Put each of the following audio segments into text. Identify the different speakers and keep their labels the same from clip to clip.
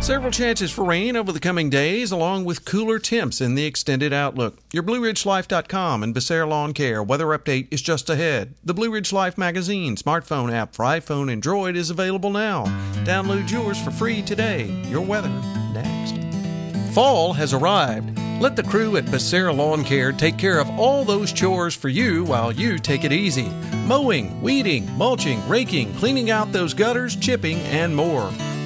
Speaker 1: Several chances for rain over the coming days, along with cooler temps in the extended outlook. Your BlueRidgeLife.com and Becerra Lawn Care weather update is just ahead. The Blue Ridge Life magazine smartphone app for iPhone and Droid is available now. Download yours for free today. Your weather next. Fall has arrived. Let the crew at Becerra Lawn Care take care of all those chores for you while you take it easy. Mowing, weeding, mulching, raking, cleaning out those gutters, chipping, and more.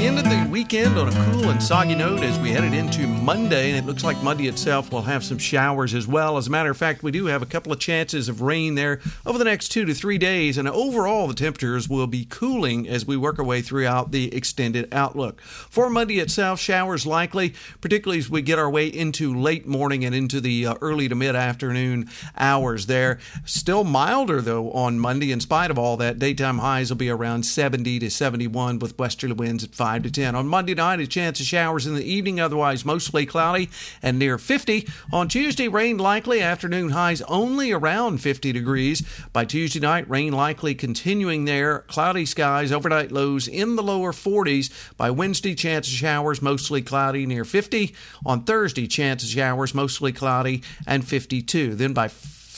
Speaker 1: We ended the weekend on a cool and soggy note as we headed into Monday, and it looks like Monday itself will have some showers as well. As a matter of fact, we do have a couple of chances of rain there over the next two to three days, and overall the temperatures will be cooling as we work our way throughout the extended outlook. For Monday itself, showers likely, particularly as we get our way into late morning and into the uh, early to mid afternoon hours there. Still milder though on Monday, in spite of all that. Daytime highs will be around 70 to 71 with westerly winds at 5 5 to 10. On Monday night, a chance of showers in the evening, otherwise mostly cloudy and near 50. On Tuesday, rain likely, afternoon highs only around 50 degrees. By Tuesday night, rain likely continuing there. Cloudy skies, overnight lows in the lower 40s. By Wednesday, chance of showers, mostly cloudy, near 50. On Thursday, chance of showers, mostly cloudy, and 52. Then by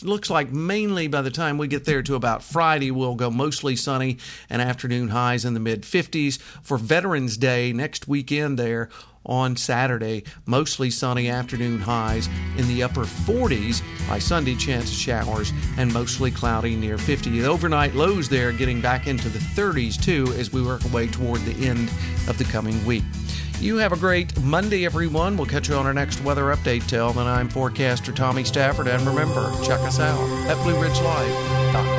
Speaker 1: looks like mainly by the time we get there to about Friday, we'll go mostly sunny and afternoon highs in the mid 50s. For Veterans Day next weekend, there on Saturday, mostly sunny afternoon highs in the upper 40s. By Sunday, chance of showers and mostly cloudy near 50. The overnight lows there getting back into the 30s too as we work our way toward the end of the coming week. You have a great Monday, everyone. We'll catch you on our next weather update. Till then, I'm forecaster Tommy Stafford, and remember, check us out at BlueRidgeLife.com.